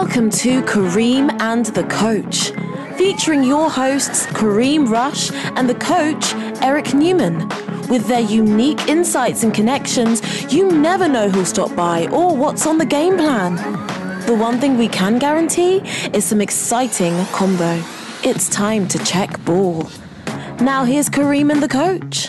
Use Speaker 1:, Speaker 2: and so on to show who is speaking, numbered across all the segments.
Speaker 1: Welcome to Kareem and the Coach, featuring your hosts Kareem Rush and the coach Eric Newman. With their unique insights and connections, you never know who'll stop by or what's on the game plan. The one thing we can guarantee is some exciting combo. It's time to check ball. Now here's Kareem and the coach.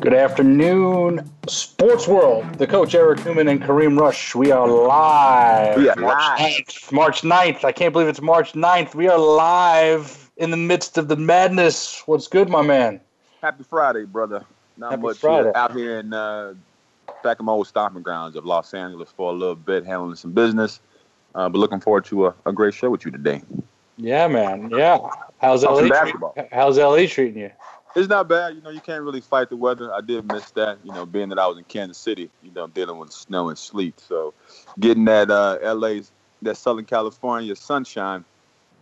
Speaker 2: Good afternoon, Sports World. The coach Eric Newman and Kareem Rush. We are live.
Speaker 3: We are
Speaker 2: March
Speaker 3: live.
Speaker 2: 9th. March 9th. I can't believe it's March 9th. We are live in the midst of the madness. What's good, my man?
Speaker 3: Happy Friday, brother. Not
Speaker 2: Happy
Speaker 3: much
Speaker 2: Friday.
Speaker 3: here. out here in uh, back in my old stomping grounds of Los Angeles for a little bit, handling some business. Uh, but looking forward to a, a great show with you today.
Speaker 2: Yeah, man. Yeah. How's LA? treat- how's LA treating you?
Speaker 3: It's not bad, you know. You can't really fight the weather. I did miss that, you know, being that I was in Kansas City, you know, dealing with snow and sleet. So, getting that uh, LA's that Southern California sunshine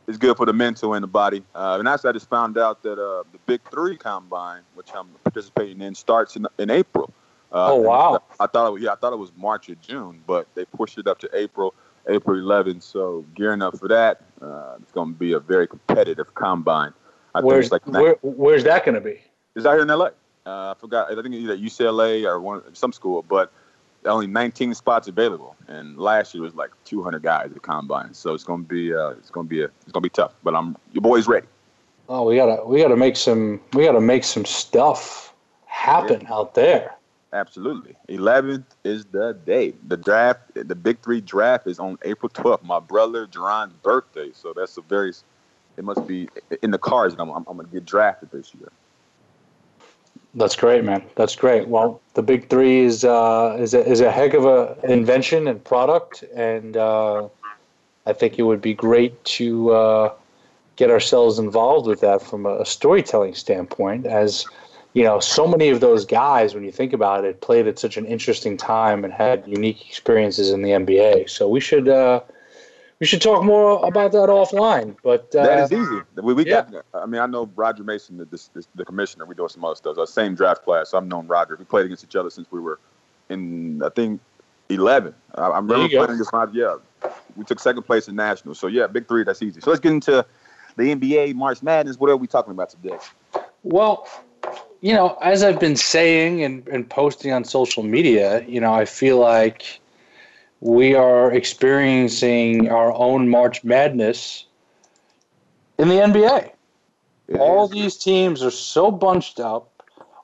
Speaker 3: is good for the mental and the body. Uh, and actually, I just found out that uh, the Big Three Combine, which I'm participating in, starts in, in April. Uh,
Speaker 2: Oh, wow.
Speaker 3: I thought it was, yeah, I thought it was March or June, but they pushed it up to April, April 11th. So gearing up for that, uh, it's going to be a very competitive combine. I
Speaker 2: Where's
Speaker 3: like
Speaker 2: where, where's that going to be?
Speaker 3: it's out here in LA. Uh, I forgot. I think it's either UCLA or one some school, but only 19 spots available. And last year was like 200 guys at combine, so it's gonna be uh, it's gonna be a, it's gonna be tough. But I'm your boy's ready.
Speaker 2: Oh, we gotta we gotta make some we gotta make some stuff happen out there.
Speaker 3: Absolutely. 11th is the day. The draft, the Big Three draft is on April 12th. My brother JaRon's birthday, so that's a very. It must be in the cards that I'm, I'm, I'm gonna get drafted this year.
Speaker 2: That's great, man. That's great. Well, the big three is uh, is a, is a heck of a invention and product, and uh, I think it would be great to uh, get ourselves involved with that from a storytelling standpoint. As you know, so many of those guys, when you think about it, played at such an interesting time and had unique experiences in the NBA. So we should uh, we should talk more about that offline. But uh,
Speaker 3: That is easy. We, we
Speaker 2: yeah.
Speaker 3: got. I mean, I know Roger Mason, the, the, the commissioner. We doing some other stuff. Our same draft class. I've known Roger. We played against each other since we were in, I think, eleven. I, I remember
Speaker 2: There you go.
Speaker 3: playing against Roger. Yeah, we took second place in nationals. So yeah, big three. That's easy. So let's get into the NBA March Madness. What are we talking about today?
Speaker 2: Well, you know, as I've been saying and, and posting on social media, you know, I feel like we are experiencing our own March Madness in the NBA.
Speaker 3: It
Speaker 2: All
Speaker 3: is-
Speaker 2: these teams are so bunched up.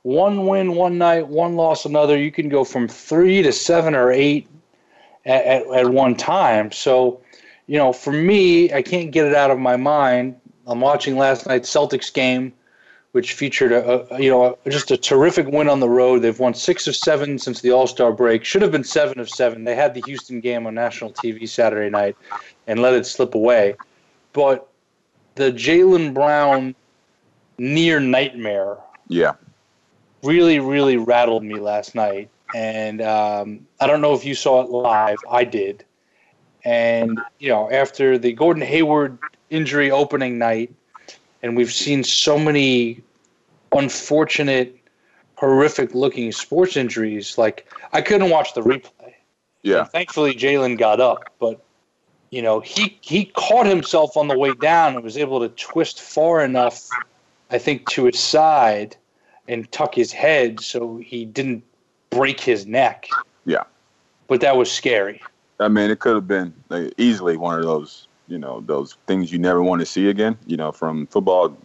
Speaker 2: One win one night, one loss another. You can go from three to seven or eight at, at, at one time. So, you know, for me, I can't get it out of my mind. I'm watching last night's Celtics game, which featured a, a you know a, just a terrific win on the road. They've won six of seven since the All Star break. Should have been seven of seven. They had the Houston game on national TV Saturday night and let it slip away. But the Jaylen Brown near nightmare
Speaker 3: yeah.
Speaker 2: really, really rattled me last night. And um, I don't know if you saw it live. I did. And, you know, after the Gordon Hayward injury opening night, and we've seen so many unfortunate, horrific looking sports injuries, like I couldn't watch the replay.
Speaker 3: Yeah.
Speaker 2: And thankfully, Jaylen got up, but you know he he caught himself on the way down and was able to twist far enough, I think, to his side and tuck his head so he didn't break his neck.
Speaker 3: Yeah.
Speaker 2: But that was scary.
Speaker 3: I mean, it could have been like, easily one of those, you know, those things you never want to see again. You know, from football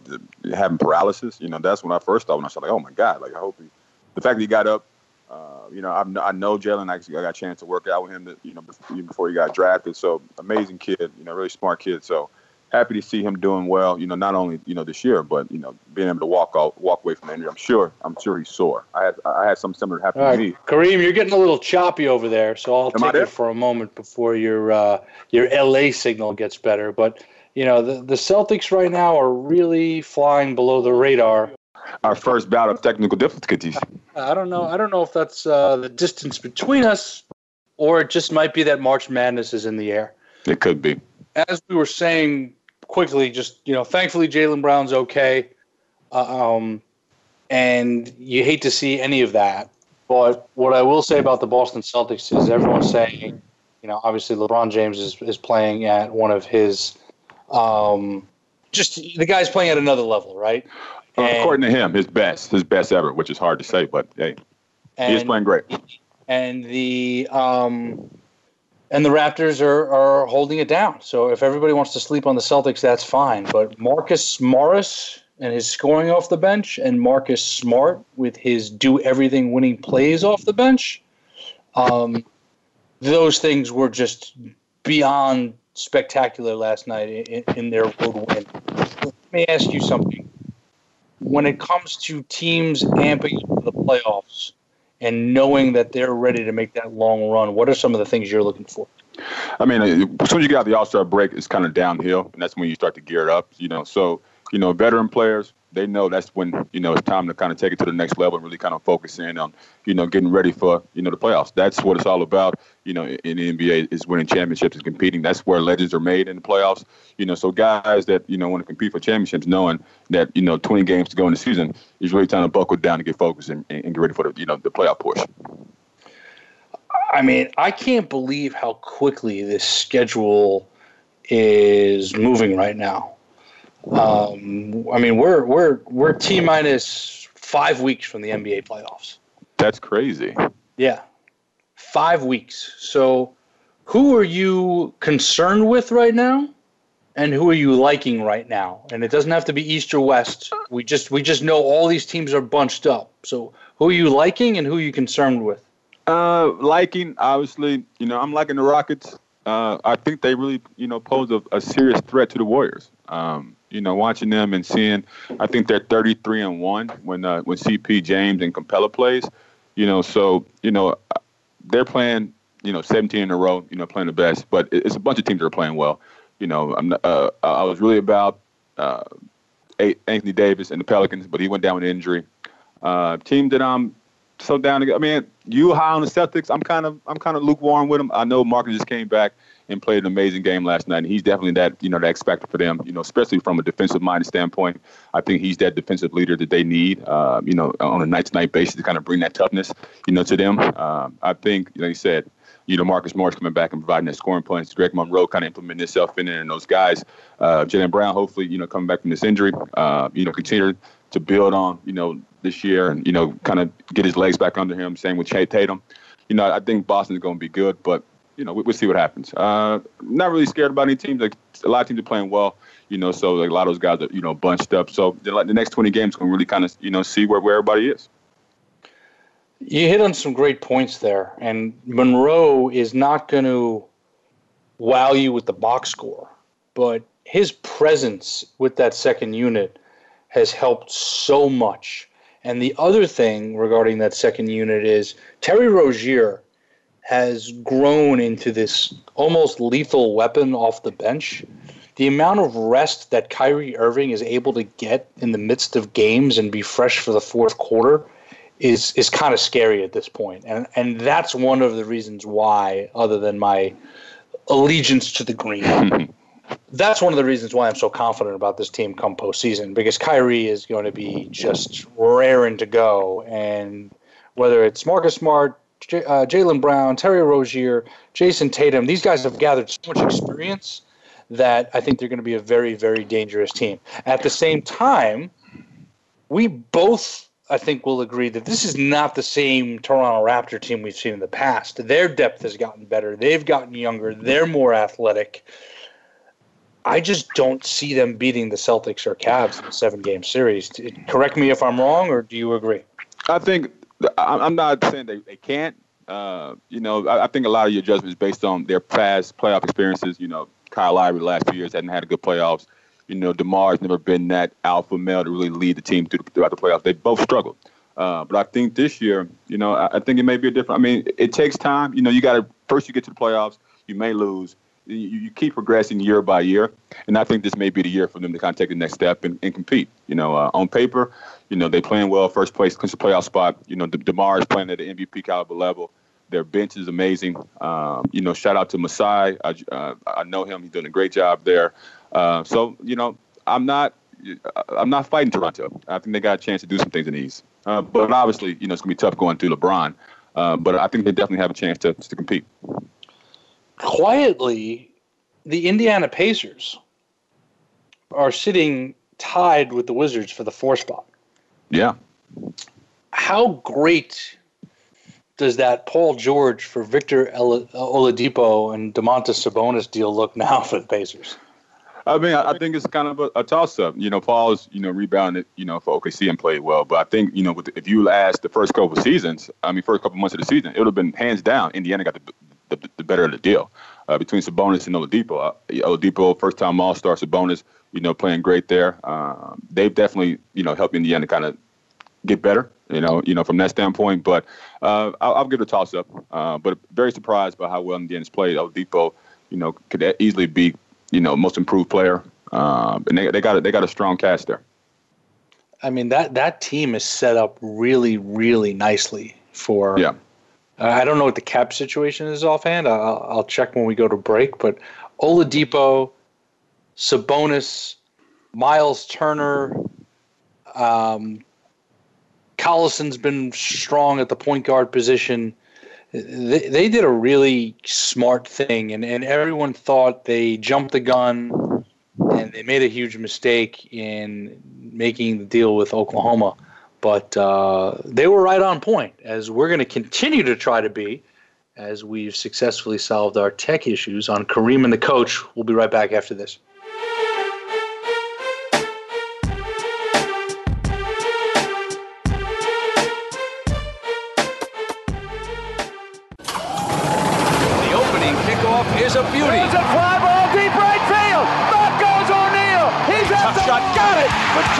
Speaker 3: having paralysis. You know, that's when I first thought when I saw like, oh my god, like I hope he. The fact that he got up, uh, you know, I, I know Jaylen. I got a chance to work out with him, that, you know, before he got drafted. So amazing kid, you know, really smart kid. So happy to see him doing well. You know, not only you know this year, but you know, being able to walk out, walk away from the injury. I'm sure, I'm sure he's sore. I had I had something similar happen
Speaker 2: All
Speaker 3: to me.
Speaker 2: Kareem, you're getting a little choppy over there, so I'll
Speaker 3: Am
Speaker 2: take it for a moment before your uh, your LA signal gets better. But you know, the the Celtics right now are really flying below the radar.
Speaker 3: Our first bout of technical difficulties.
Speaker 2: I don't know. I don't know if that's uh, the distance between us, or it just might be that March Madness is in the air.
Speaker 3: It could be.
Speaker 2: As we were saying quickly, just you know, thankfully Jaylen Brown's okay, um, and you hate to see any of that. But what I will say about the Boston Celtics is everyone's saying You know, obviously LeBron James is, is playing at one of his, um, just the guy's playing at another level, right?
Speaker 3: Uh, according to him, his best, his best ever, which is hard to say, but hey, he is playing great.
Speaker 2: And the um, and the Raptors are, are holding it down. So if everybody wants to sleep on the Celtics, that's fine. But Marcus Morris and his scoring off the bench, and Marcus Smart with his do everything winning plays off the bench, um, those things were just beyond spectacular last night in, in their road win. Let me ask you something. When it comes to teams amping for the playoffs, and knowing that they're ready to make that long run, what are some of the things you're looking for?
Speaker 3: I mean, as soon as you get out the All Star break, it's kind of downhill, and that's when you start to gear it up. You know, so you know, veteran players, they know that's when you know it's time to kind of take it to the next level and really kind of focus in on you know getting ready for you know the playoffs. That's what it's all about. You know, in the NBA is winning championships and competing. That's where legends are made in the playoffs. You know, so guys that you know want to compete for championships, knowing that you know 20 games to go in the season is really time to buckle down and get focused and, and get ready for the you know the playoff portion.
Speaker 2: I mean, I can't believe how quickly this schedule is moving right now. Um, I mean, we're we're we're t minus five weeks from the NBA playoffs.
Speaker 3: That's crazy.
Speaker 2: Yeah, five weeks. So, who are you concerned with right now, and who are you liking right now? And it doesn't have to be East or West. We just we just know all these teams are bunched up. So, who are you liking, and who are you concerned with?
Speaker 3: Uh, liking, obviously, you know, I'm liking the Rockets. Uh, I think they really, you know, pose a, a serious threat to the Warriors. Um, you know, watching them and seeing, I think they're 33 and one when uh, when CP James and Capela plays. You know, so you know, they're playing, you know, 17 in a row. You know, playing the best, but it's a bunch of teams that are playing well. You know, I'm, uh, I was really about uh, Anthony Davis and the Pelicans, but he went down with an injury. Uh, team that I'm so down. I mean, you high on the Celtics. I'm kind of I'm kind of lukewarm with them. I know Marcus just came back and played an amazing game last night. And he's definitely that, you know, that X for them, you know, especially from a defensive minded standpoint. I think he's that defensive leader that they need, uh, you know, on a night to night basis to kind of bring that toughness, you know, to them. Um, I think, like you said, you know, Marcus Morris coming back and providing that scoring points. Greg Monroe kind of implementing himself in there, and those guys, uh, Jaylen Brown, hopefully, you know, coming back from this injury, uh, you know, continue to build on, you know, this year and, you know, kind of get his legs back under him. Same with Tatum. You know, I think Boston's going to be good, but you know, we, will see what happens. Uh, not really scared about any teams. Like a lot of teams are playing well, you know. So like a lot of those guys are, you know, bunched up. So like the next 20 games, can really kind of, you know, see where, where everybody is.
Speaker 2: You hit on some great points there, and Monroe is not going to wow you with the box score, but his presence with that second unit has helped so much. And the other thing regarding that second unit is Terry Rozier has grown into this almost lethal weapon off the bench. The amount of rest that Kyrie Irving is able to get in the midst of games and be fresh for the fourth quarter is is kind of scary at this point. And and that's one of the reasons why, other than my allegiance to the green. that's one of the reasons why I'm so confident about this team come postseason because Kyrie is going to be just raring to go, and whether it's Marcus Smart, J- uh, Jaylen Brown, Terry Rozier, Jayson Tatum. These guys have gathered so much experience that I think they're going to be a very, very dangerous team. At the same time, we both, I think, will agree that this is not the same Toronto Raptor team we've seen in the past. Their depth has gotten better. They've gotten younger. They're more athletic. I just don't see them beating the Celtics or Cavs in a seven game series. Correct me if I'm wrong, or do you agree?
Speaker 3: I think I'm not saying they, they can't. Uh, you know, I, I, think a lot of your judgment is based on their past playoff experiences. You know, Kyle Lowry the last few years hadn't had a good playoffs. You know, DeMar's never been that alpha male to really lead the team through, throughout the playoffs. They both struggled. Uh, but I think this year, you know, I, I think it may be a different. I mean, it takes time. You know, you got to first you get to the playoffs. You may lose. You, you, keep progressing year by year, and I think this may be the year for them to kind of take the next step and, and compete. You know, uh, on paper, you know, they playing well, first place, clinch the playoff spot. You know, De- DeMar is playing at the MVP caliber level. Their bench is amazing. Um, you know, shout out to Masai. I, uh, I know him. He's doing a great job there. Uh, so, you know, I'm not I'm not fighting Toronto. I think they got a chance to do some things in the East. Uh, but obviously, you know, it's going to be tough going through LeBron. Uh, but I think they definitely have a chance to, to compete.
Speaker 2: Quietly, the Indiana Pacers are sitting tied with the Wizards for the four spot.
Speaker 3: Yeah.
Speaker 2: How great does that Paul George for Victor Oladipo and Domantas Sabonis deal look now for the Pacers?
Speaker 3: I mean, I, think it's kind of a, a toss-up. You know, Paul's you know rebounded you know for OKC and played well, but I think you know with, if you asked the first couple of seasons, I mean, first couple months of the season, it would have been hands down Indiana got the the, the better of the deal uh, between Sabonis and Oladipo. Uh, Oladipo, first-time All-Star, Sabonis, you know, playing great there. Uh, they've definitely you know helped Indiana kind of get better. You know, you know from that standpoint, but uh, I'll, I'll, give it a toss-up. Uh, but very surprised by how well Indiana's played. Oladipo, you know, could easily be you know, most improved player. Um, and they, they got a, they got a strong cast there.
Speaker 2: I mean that that team is set up really really nicely for.
Speaker 3: Yeah.
Speaker 2: I don't know what the cap situation is offhand. I'll, I'll check when we go to break. But Oladipo, Sabonis, Miles Turner, um, Collison's been strong at the point guard position they, they did a really smart thing, and, and everyone thought they jumped the gun and they made a huge mistake in making the deal with Oklahoma. But uh, they were right on point, as we're going to continue to try to be as we've successfully solved our tech issues on Kareem and the coach. We'll be right back after this.
Speaker 4: is a beauty. There's a fly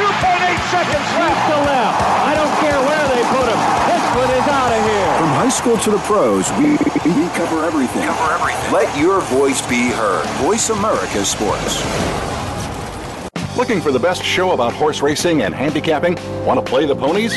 Speaker 4: 2.8 seconds left.
Speaker 5: to left. I don't care where they put him. This one is out of here.
Speaker 6: From high school to the pros, we, we cover everything. Cover everything. Let your voice be heard. Voice America Sports.
Speaker 7: Looking for the best show about horse racing and handicapping? Want to play the ponies?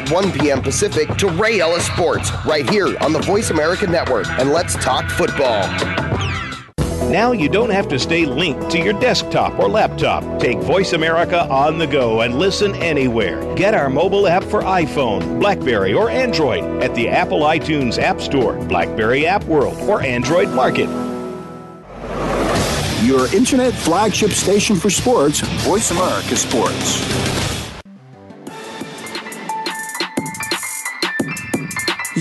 Speaker 8: at 1 p.m. Pacific to Ray Ellis Sports right here on the Voice America Network. And let's talk football.
Speaker 9: Now you don't have to stay linked to your desktop or laptop. Take Voice America on the go and listen anywhere. Get our mobile app for iPhone, Blackberry, or Android at the Apple iTunes App Store, Blackberry App World, or Android Market.
Speaker 6: Your internet flagship station for sports, Voice America Sports.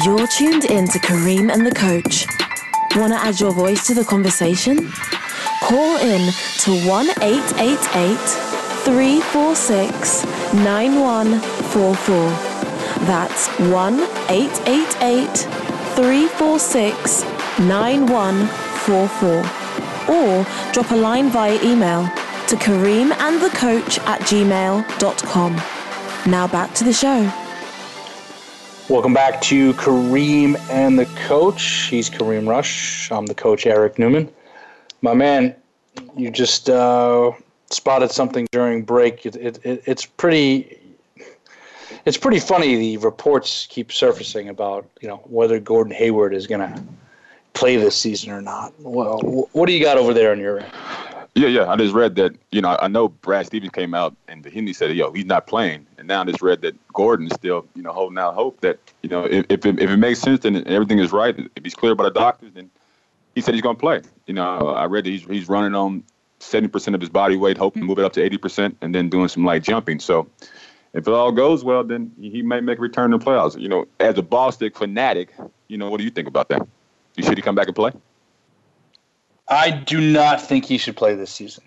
Speaker 1: You're tuned in to Kareem and the Coach. Want to add your voice to the conversation? Call in to 1 888 346 9144. That's 1 888 346 9144. Or drop a line via email to kareemandthecoach at gmail.com. Now back to the show.
Speaker 2: Welcome back to Kareem and the Coach. He's Kareem Rush. I'm the coach, Eric Newman. My man, you just uh, spotted something during break. It, it, it, it's pretty. It's pretty funny. The reports keep surfacing about you know whether Gordon Hayward is going to play this season or not. Well, what do you got over there on your end?
Speaker 3: Yeah, yeah. I just read that. You know, I know Brad Stevens came out and he said, "Yo, he's not playing." And now I just read that Gordon's still, you know, holding out hope that you know if if it, if it makes sense and everything is right, if he's cleared by the doctors, then he said he's going to play. You know, I read that he's he's running on seventy percent of his body weight, hoping to move it up to eighty percent, and then doing some light jumping. So. If it all goes well, then he may make a return to the playoffs. You know, as a stick fanatic, you know, what do you think about that? You should he come back and play?
Speaker 2: I do not think he should play this season.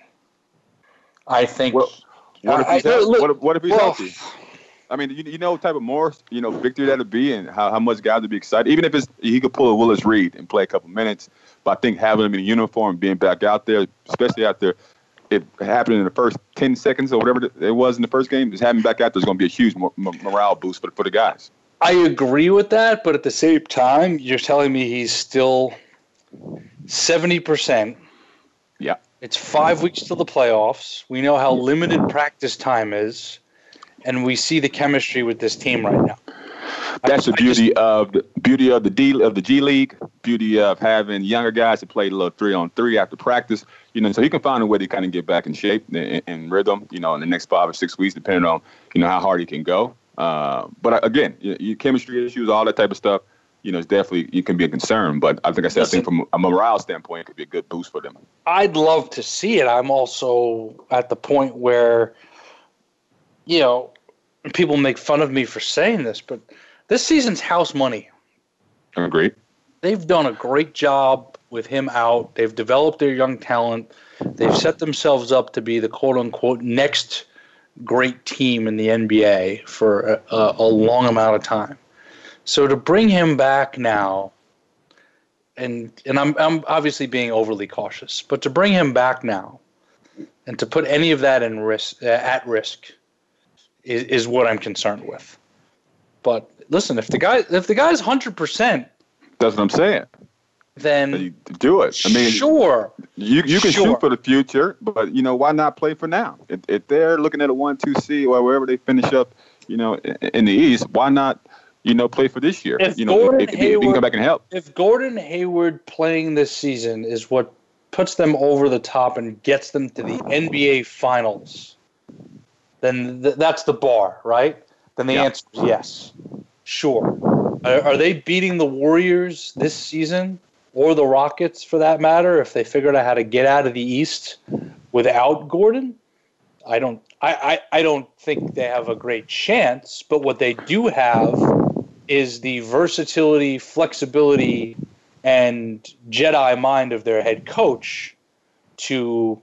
Speaker 2: I think.
Speaker 3: Well, what if he's,
Speaker 2: I-
Speaker 3: healthy?
Speaker 2: look-
Speaker 3: what what if he's
Speaker 2: well-
Speaker 3: healthy? I mean, you, you know what type of more you know victory that'd be, and how, how much guys would be excited. Even if it's he could pull a Willis Reed and play a couple minutes, but I think having him in uniform, being back out there, especially after it happened in the first ten seconds or whatever it was in the first game, just having him back out there is going to be a huge mo- mo- morale boost for, for the guys.
Speaker 2: I agree with that, but at the same time, you're telling me he's still seventy percent.
Speaker 3: Yeah.
Speaker 2: It's five weeks till the playoffs. We know how limited practice time is, and we see the chemistry with this team right now.
Speaker 3: That's the
Speaker 2: I just-
Speaker 3: beauty of the beauty of the D of the G League. Beauty of having younger guys that play a little three on three after practice. You know, so he can find a way to kind of get back in shape and, and rhythm. You know, in the next five or six weeks, depending on you know how hard he can go. Uh, but uh, again, you, you, chemistry issues, all that type of stuff. You know, it's definitely you can be a concern. But I think I said, I think from a morale standpoint, it could be a good boost for them.
Speaker 2: I'd love to see it. I'm also at the point where, you know, people make fun of me for saying this, but this season's house money.
Speaker 3: Agreed.
Speaker 2: They've done a great job with him out. They've developed their young talent. They've set themselves up to be the quote unquote next great team in the NBA for a, a, a long amount of time. So to bring him back now, and and I'm I'm obviously being overly cautious, but to bring him back now, and to put any of that in risk uh, at risk, is, is what I'm concerned with. But listen, if the guy if the guy's hundred percent,
Speaker 3: That's what I'm saying.
Speaker 2: then
Speaker 3: do it. I mean,
Speaker 2: sure,
Speaker 3: You you can
Speaker 2: Sure.
Speaker 3: shoot for the future, but you know why not play for now? If, if they're looking at a one two C or wherever they finish up, you know, in, in the East, why not you know play for this year?
Speaker 2: If
Speaker 3: you know,
Speaker 2: Gordon
Speaker 3: if, if you can come back and help.
Speaker 2: if Gordon Hayward playing this season is what puts them over the top and gets them to the NBA Finals, then th- that's the bar, right? Then the
Speaker 3: Yeah.
Speaker 2: answer is yes, sure. Are, are they beating the Warriors this season or the Rockets for that matter? If they figured out how to get out of the East without Gordon, I don't. I, I, I don't think they have a great chance. But what they do have is the versatility, flexibility, and Jedi mind of their head coach to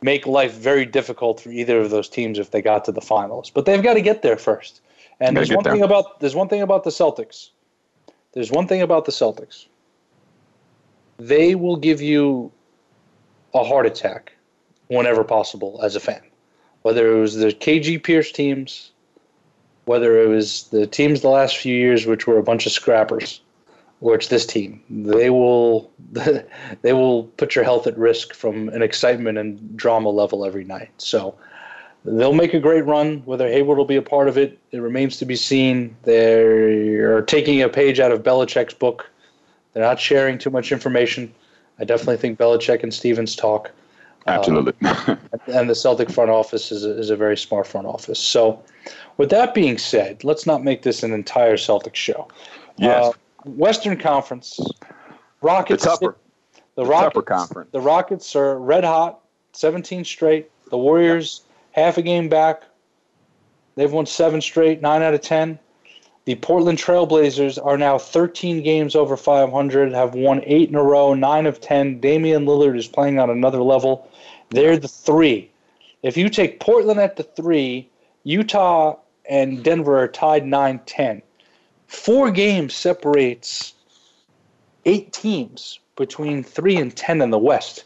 Speaker 2: make life very difficult for either of those teams if they got to the finals. But they've got to get there first. And there's one
Speaker 3: there.
Speaker 2: thing about there's one thing about the Celtics. There's one thing about the Celtics. They will give you a heart attack whenever possible as a fan. Whether it was the KG Pierce teams, whether it was the teams the last few years, which were a bunch of scrappers, or it's this team, they will they will put your health at risk from an excitement and drama level every night. So they'll make a great run. Whether Hayward will be a part of it, it remains to be seen. They're taking a page out of Belichick's book. They're not sharing too much information. I definitely think Belichick and Stevens talk
Speaker 3: Absolutely.
Speaker 2: Uh, and the Celtic front office is a, is a very smart front office. So, with that being said, let's not make this an entire Celtic show.
Speaker 3: yes.
Speaker 2: Uh, Western Conference, Rockets.
Speaker 3: the tougher.
Speaker 2: the Rockets.
Speaker 3: tougher conference.
Speaker 2: The Rockets are red hot, 17 straight. The Warriors half a game back. They've won seven straight, nine out of ten. The Portland Trailblazers are now 13 games over 500, have won eight in a row, nine of 10. Damian Lillard is playing on another level. They're the three. If you take Portland at the three, Utah and Denver are tied 9 10. Four games separates eight teams between three and 10 in the West.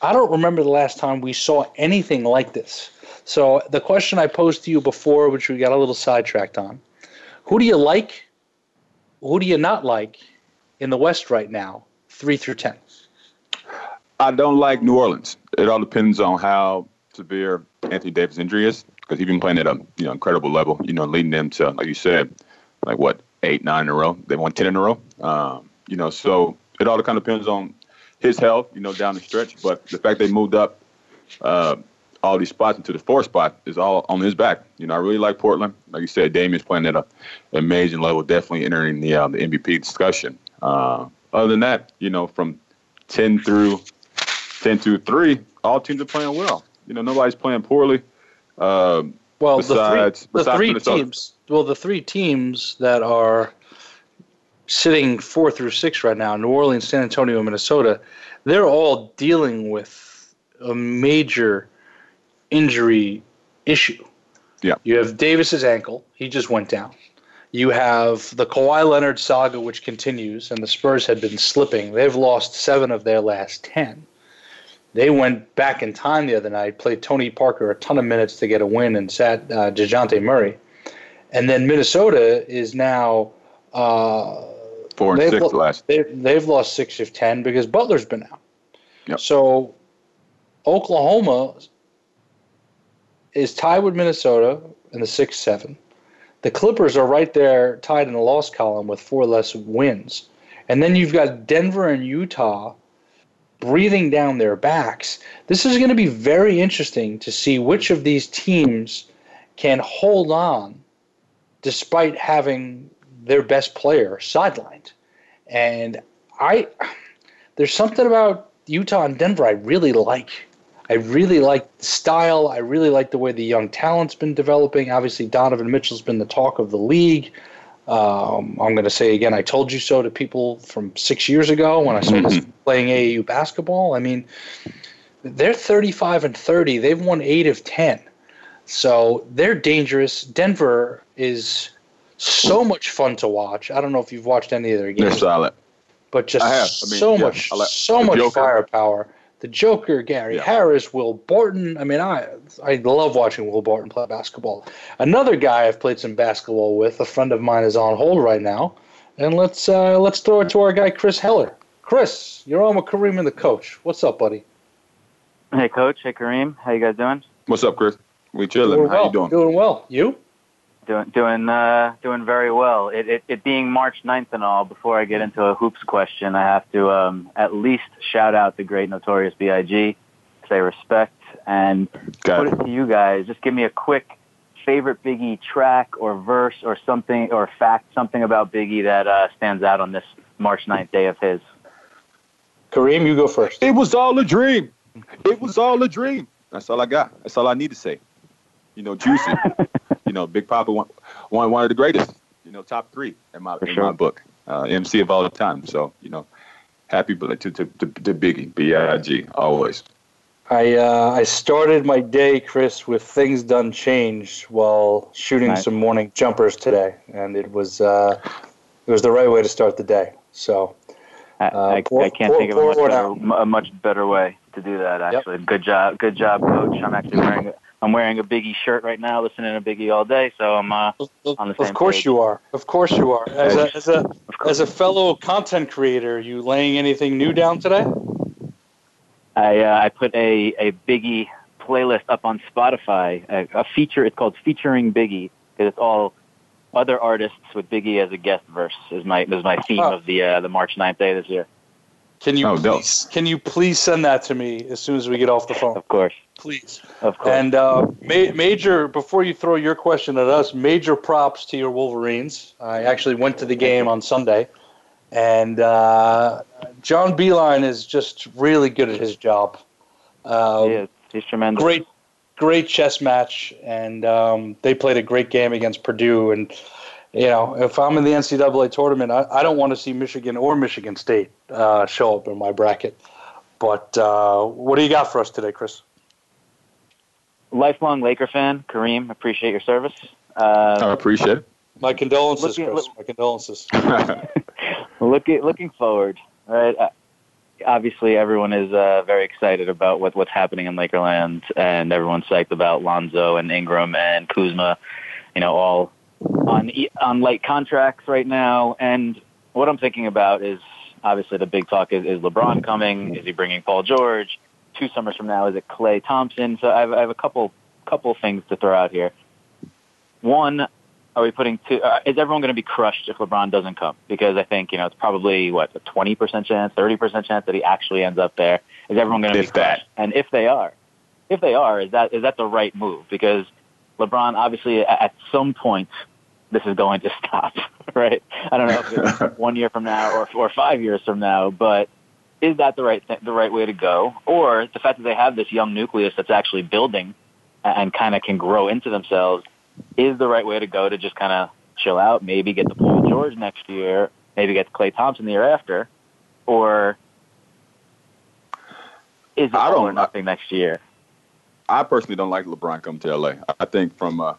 Speaker 2: I don't remember the last time we saw anything like this. So, the question I posed to you before, which we got a little sidetracked on who do you like? Who do you not like in the West right now, three through 10?
Speaker 3: I don't like New Orleans. It all depends on how severe Anthony Davis' injury is, because he's been playing at a you know incredible level. You know, leading them to like you said, like what eight, nine in a row. They won ten in a row. Um, you know, so it all kind of depends on his health. You know, down the stretch. But the fact they moved up uh, all these spots into the fourth spot is all on his back. You know, I really like Portland. Like you said, Damian's playing at a amazing level, definitely entering the uh, the MVP discussion. Uh, other than that, you know, from ten through 10 through 3, all teams are playing well. You know, nobody's playing poorly. Um,
Speaker 2: Well,
Speaker 3: Besides-
Speaker 2: the three, the three teams. Well, the three teams that are sitting four through six right now, New Orleans, San Antonio, Minnesota, they're all dealing with a major injury issue.
Speaker 3: Yeah.
Speaker 2: You have Davis's ankle; he just went down. You have the Kawhi Leonard saga, which continues, and the Spurs had been slipping. They've lost seven of their last ten. They went back in time the other night, played Tony Parker a ton of minutes to get a win, and sat uh, Dejounte Murray. And then Minnesota is now uh,
Speaker 3: Four and
Speaker 2: they've
Speaker 3: six
Speaker 2: lo-
Speaker 3: last.
Speaker 2: They've, they've lost six of ten because Butler's been out.
Speaker 3: Yep.
Speaker 2: So Oklahoma is tied with Minnesota in the six seven. The Clippers are right there tied in the loss column with four less wins. And then you've got Denver and Utah breathing down their backs. This is going to be very interesting to see which of these teams can hold on despite having their best player sidelined. And I there's something about Utah and Denver I really like. I really like the style. I really like the way the young talent's been developing. Obviously, Donovan Mitchell's been the talk of the league. Um, I'm going to say again, I told you so to people from six years ago when I started playing AAU basketball. I mean, they're 35 and 30. They've won eight of 10. So they're dangerous. Denver is so much fun to watch. I don't know if you've watched any of their
Speaker 3: They're
Speaker 2: games,
Speaker 3: solid.
Speaker 2: but just
Speaker 3: I. I mean,
Speaker 2: so
Speaker 3: yeah,
Speaker 2: much,
Speaker 3: like-
Speaker 2: so much
Speaker 3: Joker.
Speaker 2: firepower. The Joker, Gary
Speaker 3: Yeah.
Speaker 2: Harris, Will Barton. I mean, I I love watching Will Barton play basketball. Another guy I've played some basketball with, a friend of mine, is on hold right now, and let's uh, let's throw it to our guy Chris Heller. Chris, you're on with Kareem and the coach. What's up, buddy?
Speaker 10: Hey, Coach. Hey, Kareem. How you guys doing?
Speaker 3: What's up, Chris? We chilling.
Speaker 2: Doing
Speaker 3: How you doing?
Speaker 2: Doing well. You?
Speaker 10: Doing doing uh, doing very well. It, it it being March 9th and all. Before I get into a hoops question, I have to um, at least shout out the great Notorious B.I.G. Say respect and
Speaker 3: Got
Speaker 10: put
Speaker 3: it.
Speaker 10: it to you guys. Just give me a quick favorite Biggie track or verse or something or fact, something about Biggie that uh, stands out on this March 9th day of his.
Speaker 2: Kareem, you go first.
Speaker 3: It was all a dream. It was all a dream. That's all I got. That's all I need to say. You know, juicy. you know, Big Poppa one, one, one of the greatest. You know, top three in my
Speaker 10: For
Speaker 3: in
Speaker 10: sure.
Speaker 3: my book. Uh, MC of all the time. So you know, happy to to to, to, to Biggie, B I G, always.
Speaker 2: I uh, I started my day, Chris, with things done changed while shooting
Speaker 10: Nice.
Speaker 2: some morning jumpers today, and it was uh, it was the right way to start the day. So
Speaker 10: I,
Speaker 2: Uh,
Speaker 10: I,
Speaker 2: pour-
Speaker 10: I can't
Speaker 2: pour-
Speaker 10: think of a much, better, a much better way to do that. Actually, good job, good job, Coach. I'm actually wearing a, I'm wearing a Biggie shirt right now, listening to Biggie all day. So I'm uh, on the same.
Speaker 2: of course
Speaker 10: page.
Speaker 2: you are. Of course you are. As a as a as a fellow content creator, you laying anything new down today?
Speaker 10: I uh, I put a a Biggie playlist up on Spotify. A, a feature. It's called featuring Biggie because it's all other artists with Biggie as a guest verse. Is my is my theme
Speaker 2: Oh.
Speaker 10: of the uh, the March 9th day this year.
Speaker 2: Can you
Speaker 3: Oh, dope.
Speaker 2: please, can you please send that to me as soon as we get off the phone,
Speaker 10: Of course,
Speaker 2: please?
Speaker 10: of course.
Speaker 2: And uh, ma- major, before you throw your question at us, major props to your Wolverines. I actually went to the game on Sunday, and uh, John Beilein is just really good at his job. Uh,
Speaker 10: he is. He's tremendous.
Speaker 2: Great, great chess match, and um, they played a great game against Purdue. And you know, if I'm in the NCAA tournament, I, I don't want to see Michigan or Michigan State uh, show up in my bracket. But uh, what do you got for us today, Chris?
Speaker 10: Lifelong Laker fan, Kareem. Appreciate your service.
Speaker 3: I
Speaker 10: Uh,
Speaker 3: appreciate it.
Speaker 2: My condolences,
Speaker 10: Looking-
Speaker 2: Chris. My condolences.
Speaker 10: looking looking forward. Right. Uh, obviously, everyone is uh, very excited about what what's happening in Lakerland, and everyone's psyched about Lonzo and Ingram and Kuzma. You know, all on on light contracts right now. And what I'm thinking about is obviously the big talk is, is LeBron coming? Is he bringing Paul George? Two summers from now, is it Klay Thompson? So I have, I have a couple couple things to throw out here. One, are we putting two? Uh, is everyone going to be crushed if LeBron doesn't come? Because I think you know it's probably what a twenty percent chance, thirty percent chance that he actually ends up there. Is everyone going to be
Speaker 3: If that.
Speaker 10: crushed? And if they are, if they are, is that is that the right move? Because LeBron obviously at some point this is going to stop, right? I don't know if it's one year from now or or five years from now, but is that the right th- the right way to go? Or the fact that they have this young nucleus that's actually building and, kind of can grow into themselves is the right way to go to just kind of chill out, maybe get the Paul George next year, maybe gets Klay Thompson the year after, or is it
Speaker 3: I
Speaker 10: all
Speaker 3: don't-
Speaker 10: or nothing next year?
Speaker 3: I personally don't like LeBron coming to LA. I think from a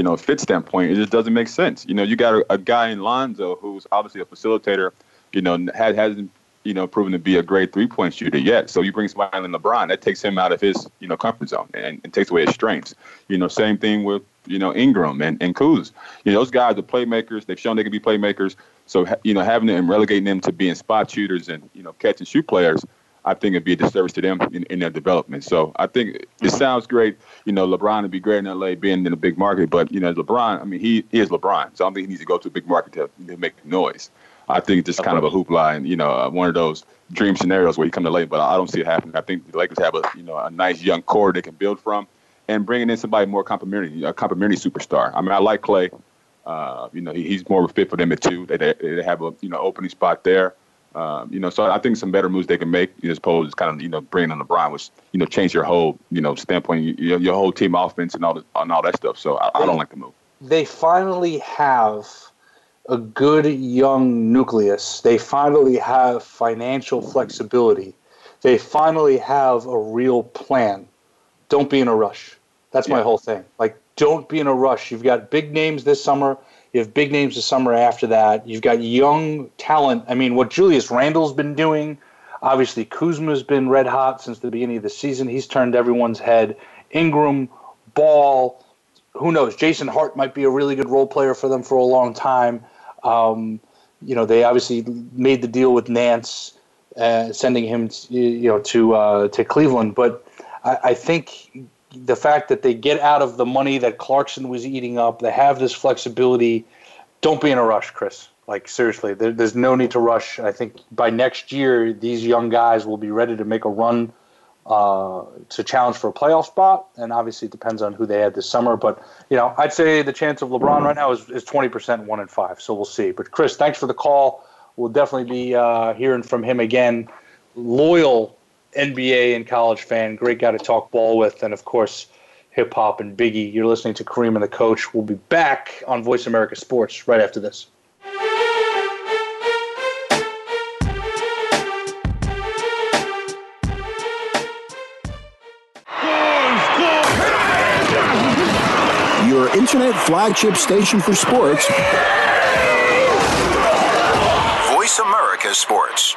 Speaker 3: you know fit standpoint, it just doesn't make sense. You know, you got a, a guy in Lonzo who's obviously a facilitator. You know, had hasn't you know proven to be a great three point shooter yet. So you bring somebody LeBron, that takes him out of his you know comfort zone and, and takes away his strengths. You know, same thing with you know Ingram and and Kuz. You know, those guys are playmakers. They've shown they can be playmakers. So you know, having them and relegating them to being spot shooters and you know catch and shoot players. I think it'd be a disservice to them in, in their development. So I think it sounds great. You know, LeBron would be great in LA, being in a big market. But you know, LeBron, I mean, he, he is LeBron, so I don't think he needs to go to a big market to, to make noise. I think it's just kind of a hoopla and you know uh, one of those dream scenarios where you come to LA, but I don't see it happening. I think the Lakers have a you know a nice young core they can build from, and bringing in somebody more complimentary, a complimentary superstar. I mean, I like Klay. Uh, you know, he, he's more of a fit for them at two. They, they, they have a you know opening spot there. Um, you know, so I think some better moves they can make as opposed to kind of you know bringing on LeBron, which you know change your whole you know standpoint, your, your whole team offense and all the, and all that stuff. So I, I don't like the move.
Speaker 2: they finally have a good young nucleus. They finally have financial flexibility. They finally have a real plan. Don't be in a rush. That's my whole thing. Like, don't be in a rush. You've got big names this summer. You have big names the summer after that. You've got young talent. I mean, what Julius Randle's been doing. Obviously, Kuzma's been red hot since the beginning of the season. He's turned everyone's head. Ingram, Ball, who knows? Jason Hart might be a really good role player for them for a long time. Um, you know, they obviously made the deal with Nance, uh, sending him, you know, to uh, to Cleveland. But I, I think the fact that they get out of the money that Clarkson was eating up, they have this flexibility. Don't be in a rush, Chris. Like seriously, there, there's no need to rush. I think by next year, these young guys will be ready to make a run uh, to challenge for a playoff spot, and obviously it depends on who they had this summer. But you know, I'd say the chance of LeBron right now is is twenty percent, one in five. So we'll see. But Chris, thanks for the call. We'll definitely be uh, hearing from him again. Loyal NBA and college fan, great guy to talk ball with, and of course, hip hop and Biggie. You're listening to Kareem and the Coach. We'll be back on Voice America Sports right after this.
Speaker 6: Your internet flagship station for sports. Voice America Sports.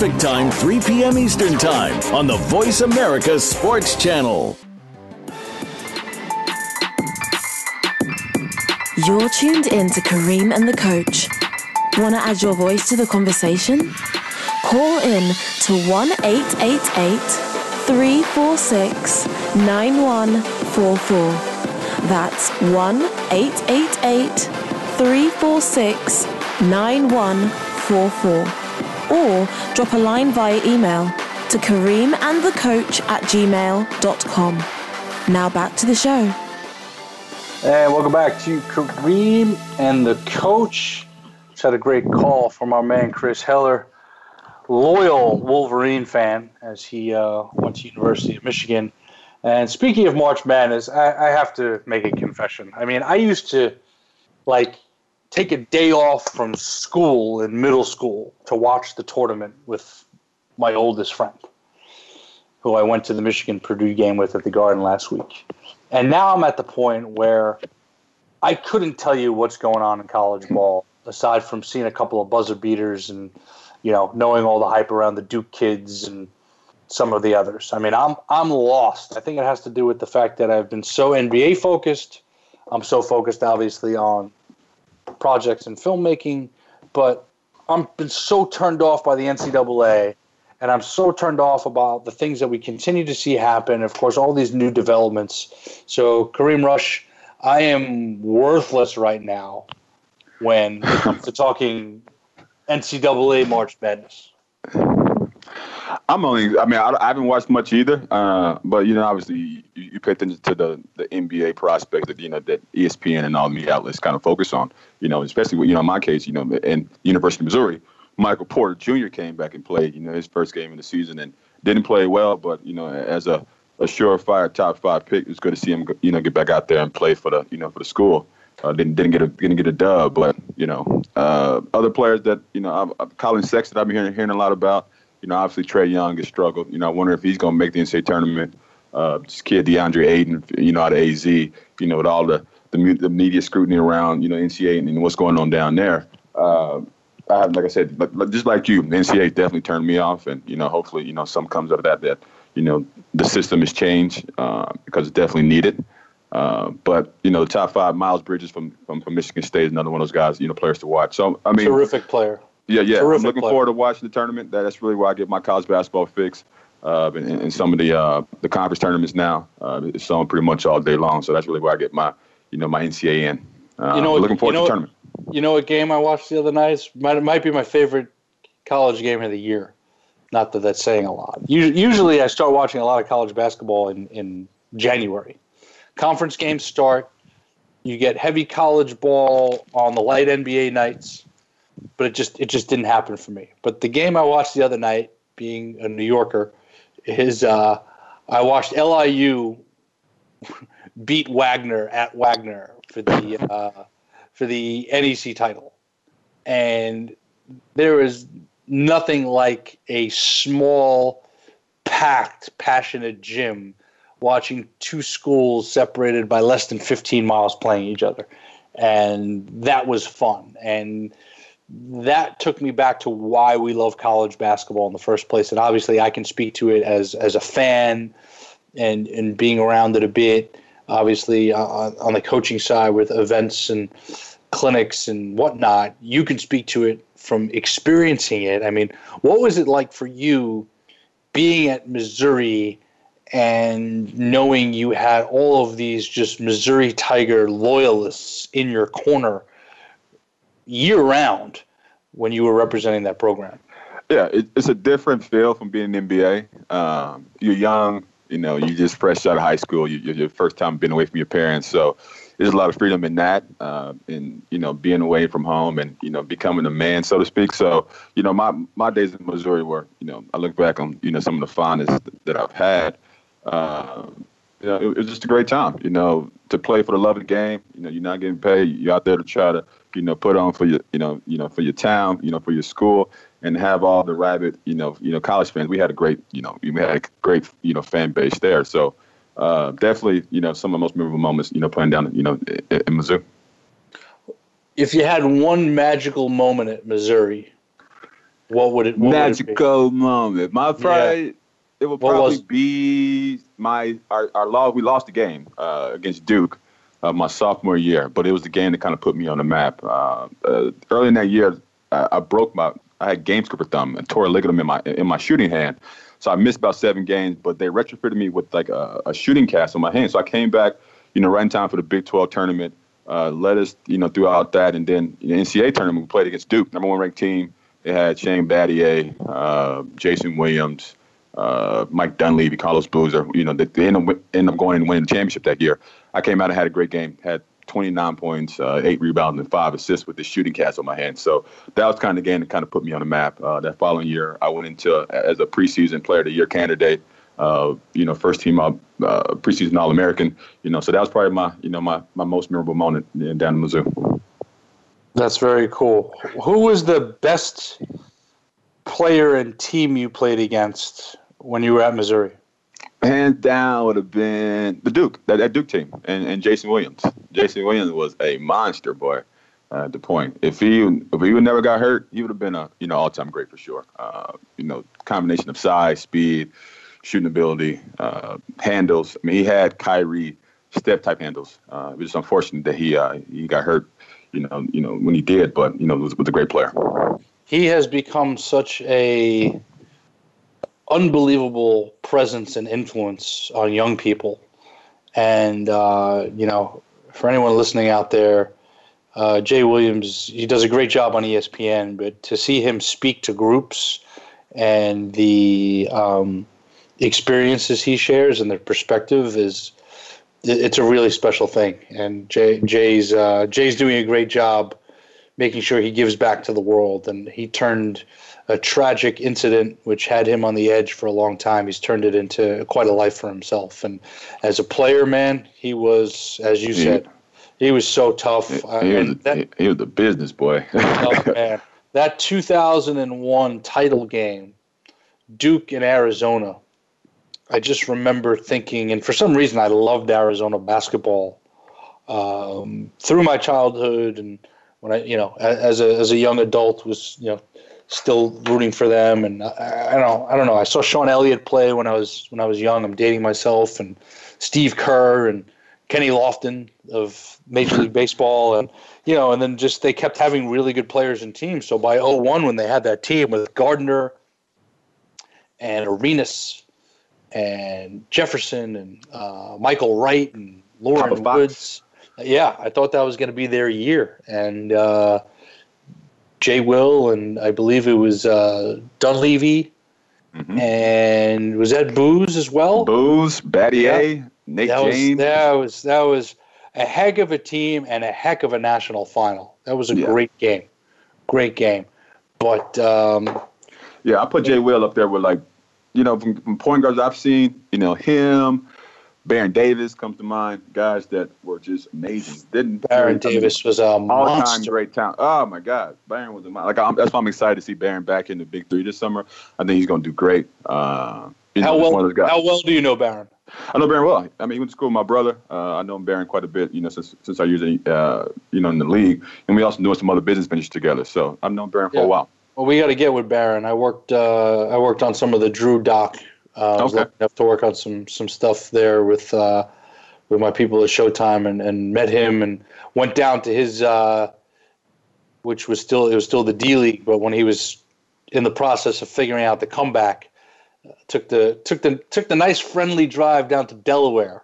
Speaker 11: Time, 3 p.m. Eastern Time on the Voice America Sports Channel.
Speaker 1: You're tuned in to Kareem and the Coach. Want to add your voice to the conversation? Call in to 1 888 346 9144. That's 1 888 346 9144. Or drop a line via email to kareemandthecoach at gmail.com. Now back to the show.
Speaker 2: And welcome back to Kareem and the Coach. Just had a great call from our man Chris Heller, loyal Wolverine fan, as he uh, went to University of Michigan. And speaking of March Madness, I, I have to make a confession. I mean, I used to like take a day off from school in middle school to watch the tournament with my oldest friend, who I went to the Michigan Purdue game with at the Garden last week. And now I'm at the point where I couldn't tell you what's going on in college ball aside from seeing a couple of buzzer beaters and you know knowing all the hype around the Duke kids and some of the others. I mean, I'm I'm lost. I think it has to do with the fact that I've been so NBA focused. I'm so focused, obviously, on projects and filmmaking, but I'm been so turned off by the NCAA, and I'm so turned off about the things that we continue to see happen. Of course, all these new developments. So, Kareem Rush, I am worthless right now when it comes to talking NCAA March Madness.
Speaker 3: I'm only. I mean, I, I haven't watched much either. Uh, but you know, obviously, you, you pay attention to the the NBA prospects that you know that ESPN and all the media outlets kind of focus on. You know, especially with, you know in my case, you know, in University of Missouri, Michael Porter Jr. came back and played. You know, his first game in the season and didn't play well, but you know, as a a surefire top five pick, it's good to see him. You know, get back out there and play for the you know for the school. Uh, didn't didn't get a didn't get a dub, but you know, uh, other players that you know, i Collin Sexton, I've been hearing hearing a lot about. You know, obviously Trae Young has struggled. You know, I wonder if he's going to make the NCAA tournament. Uh, this kid DeAndre Ayton, you know, out of AZ, you know, with all the the, the media scrutiny around, you know, NCAA and what's going on down there. Uh, I, like I said, just like you, NCAA definitely turned me off, and you know, hopefully, you know, some comes out of that that you know the system has changed uh, because it's definitely needed. Uh, but you know, the top five, Miles Bridges from, from from Michigan State is another one of those guys, you know, players to watch. So I mean,
Speaker 2: terrific player.
Speaker 3: Yeah, yeah.
Speaker 2: Terrific
Speaker 3: I'm looking
Speaker 2: player.
Speaker 3: forward to watching the tournament. That's really where I get my college basketball fix. Uh, and, and some of the uh, the conference tournaments now, uh, it's on pretty much all day long. So that's really where I get my, you know, my NCAA in. Uh,
Speaker 2: You know,
Speaker 3: looking forward
Speaker 2: you know
Speaker 3: to the tournament.
Speaker 2: You know what game I watched the other night? It might, it might be my favorite college game of the year. Not that that's saying a lot. Usually, usually I start watching a lot of college basketball in, in January. Conference games start. You get heavy college ball on the light NBA nights, but it just it just didn't happen for me. But the game I watched the other night, being a New Yorker, is uh, I watched LIU beat Wagner at Wagner for the uh, for the NEC title, and there is nothing like a small, packed, passionate gym watching two schools separated by less than 15 miles playing each other, and that was fun and. That took me back to why we love college basketball in the first place, and obviously I can speak to it as as a fan, and and being around it a bit. Obviously, uh, on on the coaching side with events and clinics and whatnot, you can speak to it from experiencing it. I mean, what was it like for you being at Missouri and knowing you had all of these just Missouri Tiger loyalists in your corner year round when you were representing that program?
Speaker 3: Yeah, it, it's a different feel from being in the NBA. Um, you're young, you know, you just fresh out of high school. You, you're your first time being away from your parents, so there's a lot of freedom in that, uh, in you know, being away from home and you know, becoming a man, so to speak. So, you know, my my days in Missouri were, you know, I look back on, you know, some of the fondest that I've had. Uh, you know, it, it was just a great time. You know, to play for the love of the game. You know, you're not getting paid. You're out there to try to, you know, put on for your, you know, you know, for your town, you know, for your school, and have all the rabid, you know, you know, college fans. We had a great, you know, we had a great, you know, fan base there. So uh, definitely, you know, some of the most memorable moments, you know, playing down, you know, in, in Missouri.
Speaker 2: If you had one magical moment at Missouri, what would it? What
Speaker 3: Magical moment. My probably it would probably
Speaker 2: was-
Speaker 3: be my our, our loss. We lost the game uh, against Duke uh, my sophomore year, but it was the game that kind of put me on the map. Uh, uh, early in that year, I, I broke my I had gamekeeper thumb and tore a ligament in my in my shooting hand. So I missed about seven games, but they retrofitted me with like a, a shooting cast on my hand. So I came back, you know, right in time for the Big 12 tournament. Uh, led us, you know, throughout that, and then the NCAA tournament we played against Duke, number one ranked team. They had Shane Battier, uh, Jason Williams, uh, Mike Dunleavy, Carlos Boozer. You know, they, they ended, up, ended up going and winning the championship that year. I came out and had a great game. Had 29 points, uh, eight rebounds, and five assists with the shooting cast on my hand. So that was kind of the game that kind of put me on the map. Uh, that following year, I went into as a preseason player of the year candidate. Uh, you know, first team uh, preseason All American. You know, so that was probably my you know my my most memorable moment down in Mizzou.
Speaker 2: That's very cool. Who was the best player and team you played against when you were at Missouri?
Speaker 3: Hands down would have been the Duke, that, that Duke team, and, and Jason Williams. Jason Williams was a monster, boy. at the point. If he if he would never got hurt, he would have been a you know all time great for sure. Uh, you know, combination of size, speed, shooting ability, uh, handles. I mean, he had Kyrie step type handles. Uh, it was unfortunate that he uh, he got hurt. You know, you know when he did, but you know was, was a great player.
Speaker 2: He has become such a unbelievable presence and influence on young people, and uh, you know, for anyone listening out there, uh, Jay Williams he does a great job on ESPN, but to see him speak to groups and the um, experiences he shares and their perspective is it's a really special thing. And Jay, Jay's uh, Jay's doing a great job making sure he gives back to the world. And he turned a tragic incident, which had him on the edge for a long time, he's turned it into quite a life for himself. And as a player, man, he was, as you said, he was so tough.
Speaker 3: He, he, was, that, he was the business boy.
Speaker 2: oh, man. That 2001 title game, Duke in Arizona, I just remember thinking, and for some reason, I loved Arizona basketball um, through my childhood, and when I, you know, as a as a young adult, was you know still rooting for them. And I, I don't know, I don't know. I saw Sean Elliott play when I was when I was young. I'm dating myself, and Steve Kerr and Kenny Lofton of Major League Baseball, and you know, and then just they kept having really good players and teams. So by 01, when they had that team with Gardner and Arenas and Jefferson and uh, Michael Wright and Loren Woods. Yeah, I thought that was going to be their year. And uh, Jay Will and I believe it was uh, Dunleavy mm-hmm. and was that Booze as well?
Speaker 3: Booze, Battier, yeah. Nick
Speaker 2: that
Speaker 3: James.
Speaker 2: Was, that was that was a heck of a team and a heck of a national final. That was a yeah. great game, great game. But um,
Speaker 3: yeah, I put Jay Will up there with like you know, from, from point guards I've seen, you know, him, Baron Davis comes to mind, guys that were just amazing. Didn't
Speaker 2: Baron Davis was a all time
Speaker 3: great talent. Oh my God, Baron was a like I'm, that's why I'm excited to see Baron back in the Big Three this summer. I think he's going to do great. Uh,
Speaker 2: how know, well? How well do you know Baron?
Speaker 3: I know Baron well. I mean, he went to school with my brother. Uh, I know Baron quite a bit, you know, since since I used uh, you know, in the league, and we also doing some other business ventures together. So I've known Baron for yeah. a while.
Speaker 2: Well, we got to get with Baron. I worked. Uh, I worked on some of the Drew doc. Uh, I was lucky enough to work on some some stuff there with uh, with my people at Showtime, and, and met him, and went down to his, uh, which was still it was still the D League, but when he was in the process of figuring out the comeback, took the took the took the nice friendly drive down to Delaware,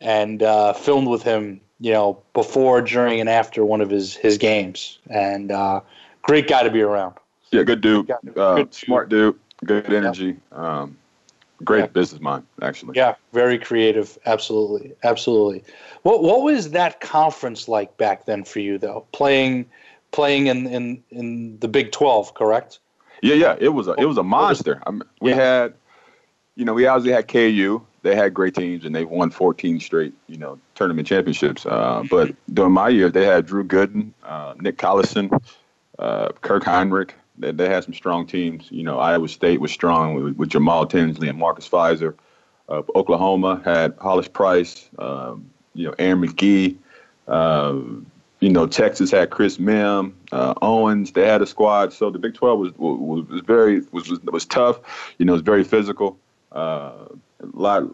Speaker 2: and uh, filmed with him. You know, before, during, and after one of his his games, and uh, great guy to be around.
Speaker 3: Yeah, good dude. Uh, good smart dude. Good energy. Um, great yeah. business mind, actually.
Speaker 2: Yeah, very creative. Absolutely, absolutely. What what was that conference like back then for you, though? Playing playing in in, in the Big Twelve, correct?
Speaker 3: Yeah, yeah. It was a it was a monster. I mean, we yeah. had, you know, we obviously had KU. They had great teams, and they won 14 straight, you know, tournament championships. Uh, but during my year, they had Drew Gooden, uh, Nick Collison, uh, Kirk Hinrich, they, they had some strong teams. You know, Iowa State was strong with, with Jamal Tinsley and Marcus Fizer. Uh, Oklahoma had Hollis Price, um, you know, Aaron McGhee. Uh, you know, Texas had Chris Mihm, uh, Owens. They had a squad. So the Big 12 was was, was very was, was was tough. You know, it was very physical. Uh, a lot,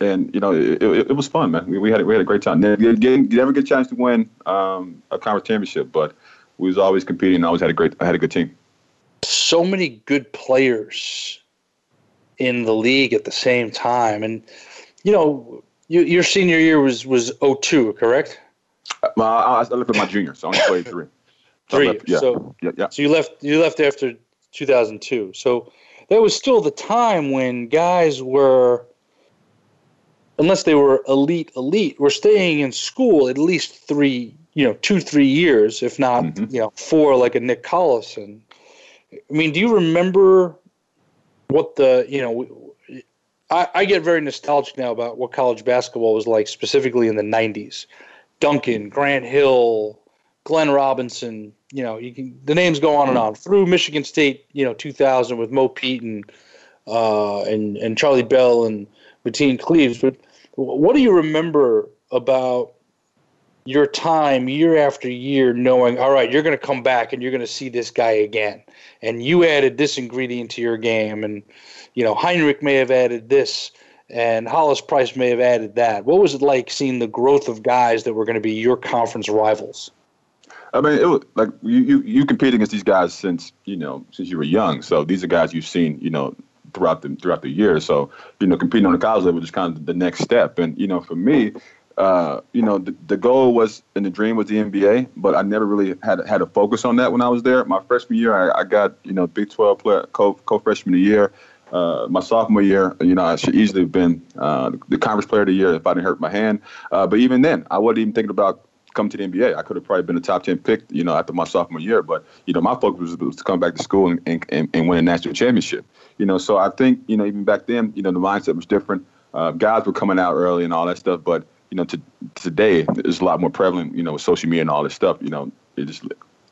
Speaker 3: and you know, it, it, it, was fun, man. We, we had we had a great time. Never, never get a chance to win um, a conference championship, but we was always competing. and always had a great, I had a good team
Speaker 2: so many good players in the league at the same time. And, you know, you, your senior year was, was 02, correct?
Speaker 3: Uh, I, I left with my junior, so I only played three.
Speaker 2: three. So, left, yeah. So, yeah, yeah. so you left you left after 2002. So that was still the time when guys were, unless they were elite, elite, were staying in school at least three, you know, two, three years, if not, mm-hmm. you know, four, like a Nick Collison. I mean, do you remember what the you know? I, I get very nostalgic now about what college basketball was like, specifically in the '90s. Duncan, Grant Hill, Glenn Robinson. You know, you can the names go on and on through Michigan State. You know, 2000 with Mo Pete and uh, and and Charlie Bell and Mateen Cleaves. But what do you remember about your time year after year knowing, all right, you're going to come back and you're going to see this guy again. And you added this ingredient to your game. And, you know, Hinrich may have added this and Hollis Price may have added that. What was it like seeing the growth of guys that were going to be your conference rivals?
Speaker 3: I mean, it was like you, you you compete against these guys since you know since you were young. So these are guys you've seen you know throughout the throughout the year. So you know, competing on the college level is kind of the next step. And you know, for me, uh, you know, the, the goal was and the dream was the NBA, but I never really had had a focus on that when I was there. My freshman year, I, I got you know Big 12 player co co freshman of the year. Uh, my sophomore year, you know, I should easily have been uh, the conference player of the year if I didn't hurt my hand. Uh, but even then, I wasn't even thinking about coming to the NBA. I could have probably been a top 10 pick, you know, after my sophomore year. But, you know, my focus was, was to come back to school and, and, and, win a national championship. You know, so I think, you know, even back then, you know, the mindset was different. Uh, guys were coming out early and all that stuff. But, you know, to, today, it's a lot more prevalent, you know, with social media and all this stuff. You know, it just,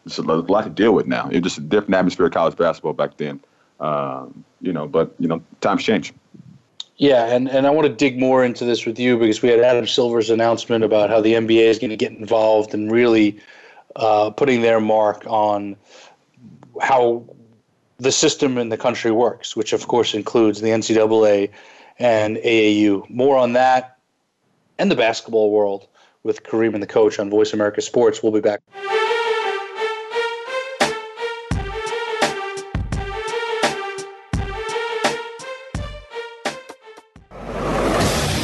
Speaker 3: it's a lot to deal with now. It's just a different atmosphere of college basketball back then. Um, you know, but, you know, times change.
Speaker 2: Yeah, and, and I want to dig more into this with you because we had Adam Silver's announcement about how the NBA is going to get involved and really uh, putting their mark on how the system in the country works, which of course includes the NCAA and AAU. More on that and the basketball world with Kareem and the coach on Voice America Sports. We'll be back.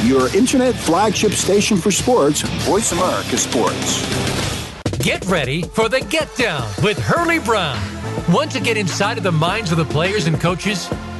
Speaker 6: Your internet flagship station for sports, Voice America Sports.
Speaker 12: Get ready for the Get Down with Hurley Brown. Want to get inside of the minds of the players and coaches?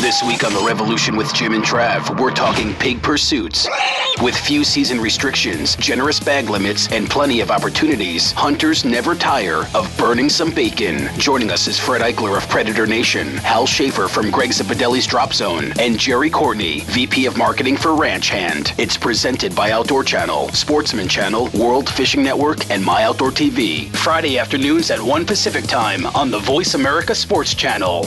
Speaker 13: This week on The Revolution with Jim and Trav, we're talking pig pursuits. With few season restrictions, generous bag limits, and plenty of opportunities, hunters never tire of burning some bacon. Joining us is Fred Eichler of Predator Nation, Hal Schaefer from Greg Zapadelli's Drop Zone, and Jerry Courtney, VP of Marketing for Ranch Hand. It's presented by Outdoor Channel, Sportsman Channel, World Fishing Network, and My Outdoor TV. Friday afternoons at 1 Pacific Time on the Voice America Sports Channel.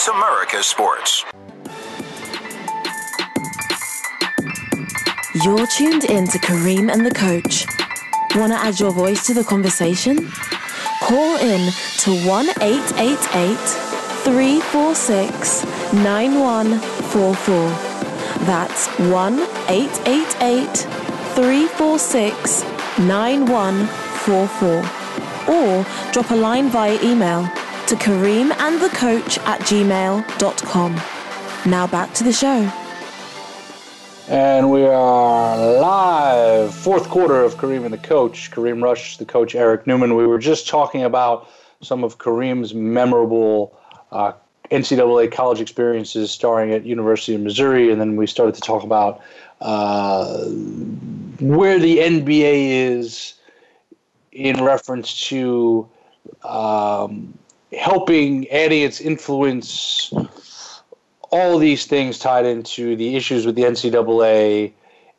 Speaker 6: Voice America Sports.
Speaker 1: You're tuned in to Kareem and the Coach. Want to add your voice to the conversation? Call in to 1 888 346 9144. That's 1 888 346 9144. Or drop a line via email to kareemandthecoach at gmail.com. Now back to the show.
Speaker 2: And we are live, fourth quarter of Kareem and the Coach. Kareem Rush, the coach Eric Newman. We were just talking about some of Kareem's memorable uh, NCAA college experiences starring at University of Missouri, and then we started to talk about uh, where the NBA is in reference to um, helping, adding its influence all these things tied into the issues with the NCAA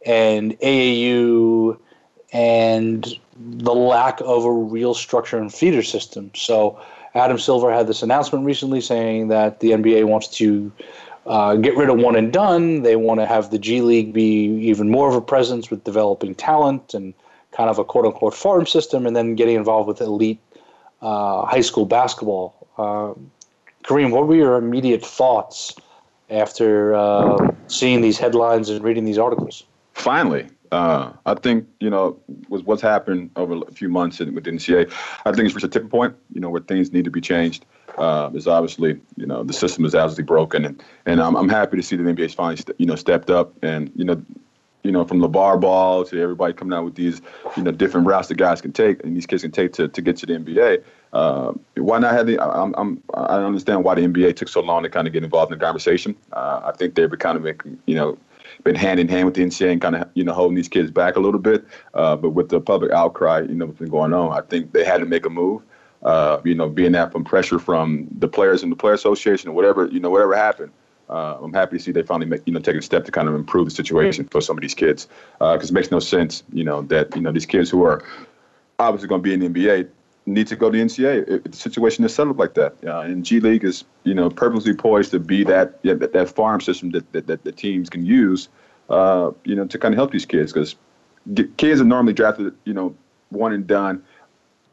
Speaker 2: and AAU and the lack of a real structure and feeder system. So Adam Silver had this announcement recently saying that the NBA wants to uh, get rid of one and done. They want to have the G League be even more of a presence with developing talent and kind of a quote unquote farm system, and then getting involved with elite uh, high school basketball. Uh, Kareem, what were your immediate thoughts after uh, seeing these headlines and reading these articles?
Speaker 3: Finally, uh, I think you know was what's happened over a few months with the NCAA. I think it's reached a tipping point. You know where things need to be changed. Uh, is obviously you know the system is absolutely broken, and and I'm, I'm happy to see that the NBA's finally st- you know stepped up and you know you know, from LaVar Ball to everybody coming out with these, you know, different routes that guys can take and these kids can take to, to get to the NBA. Uh, why not have the? I'm, I'm, I understand why the NBA took so long to kind of get involved in the conversation. Uh, I think they've been kind of been, you know, been hand in hand with the NCAA and kind of you know holding these kids back a little bit. Uh, but with the public outcry, you know, what's been going on, I think they had to make a move. Uh, you know, being that from pressure from the players and the player association or whatever, you know, whatever happened. Uh, I'm happy to see they finally make, you know, taking a step to kind of improve the situation for some of these kids. Because uh, it makes no sense, you know, that, you know, these kids who are obviously going to be in the NBA need to go to the NCAA the situation is set up like that. Uh, and G League is, you know, purposely poised to be that yeah, that, that farm system that, that, that the teams can use, uh, you know, to kind of help these kids. Because kids are normally drafted, you know, one and done.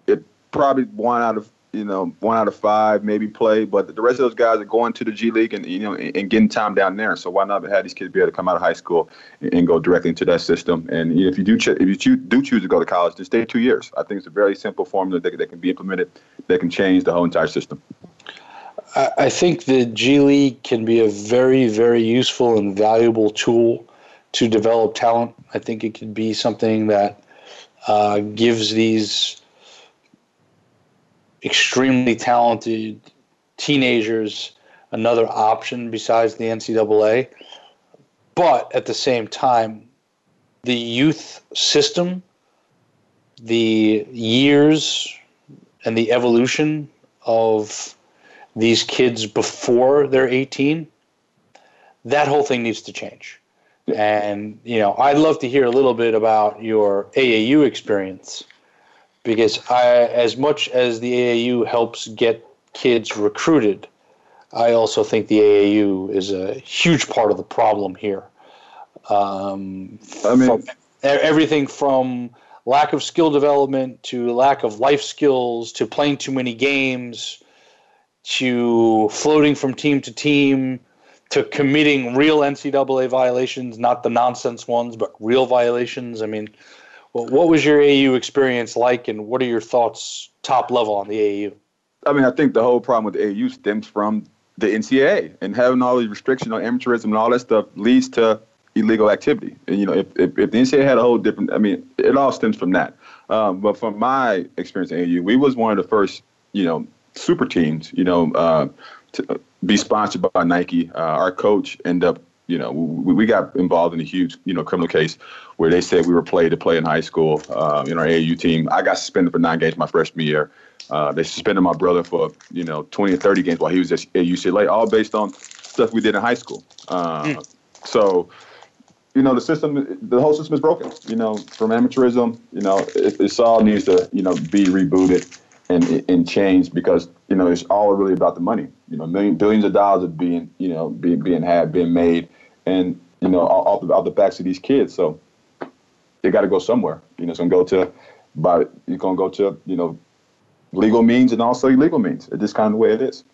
Speaker 3: It probably one out of you know, one out of five maybe play, but the rest of those guys are going to the G League and you know and, getting time down there. So why not have these kids be able to come out of high school and, go directly into that system? And if you do if you do choose to go to college, just stay two years. I think it's a very simple formula that, that can be implemented that can change the whole entire system.
Speaker 2: I think the G League can be a very, very useful and valuable tool to develop talent. I think it could be something that uh, gives these extremely talented teenagers another option besides the NCAA. But at the same time, the youth system, the years and the evolution of these kids before they're 18, that whole thing needs to change. And, you know, I'd love to hear a little bit about your AAU experience because I, as much as the AAU helps get kids recruited, I also think the AAU is a huge part of the problem here. Um, I mean, everything from lack of skill development to lack of life skills to playing too many games to floating from team to team to committing real NCAA violations, not the nonsense ones, but real violations. I mean, well, what was your AU experience like, and what are your thoughts top level on the AU?
Speaker 3: I mean, I think the whole problem with the AU stems from the NCAA and having all these restrictions on amateurism and all that stuff leads to illegal activity. And you know, if, if, if the NCAA had a whole different, I mean, it all stems from that. Um, but from my experience at AU, we was one of the first, you know, super teams, you know, uh, to be sponsored by Nike. Uh, our coach ended up you know, we, we got involved in a huge, you know, criminal case where they said we were played to play in high school uh, in our AAU team. I got suspended for nine games my freshman year. Uh, they suspended my brother for, you know, 20 or 30 games while he was at UCLA, all based on stuff we did in high school. Uh, mm. So, you know, the system, the whole system is broken. You know, from amateurism, you know, it, it's all needs to, you know, be rebooted and and changed because you know it's all really about the money. You know, million billions of dollars are being you know being being had, being made, and you know off the, off the backs of these kids. So they got to go somewhere. You know, it's gonna go to, but you're gonna go to you know legal means and also illegal means. It's just kind of the way it is.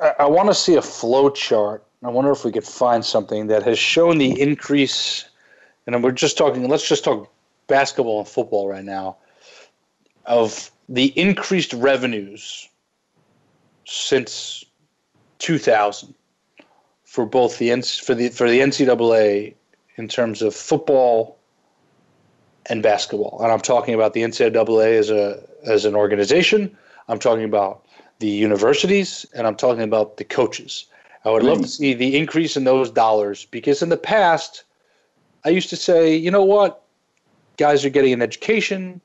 Speaker 2: I, I want to see a flow chart. I wonder if we could find something that has shown the increase. And we're just talking. Let's just talk basketball and football right now. Of the increased revenues since 2000 for both the for the for the NCAA in terms of football and basketball. And I'm talking about the NCAA as a as an organization. I'm talking about the universities, and I'm talking about the coaches. I would love to mm-hmm. see the increase in those dollars because in the past, I used to say, you know what, guys are getting an education,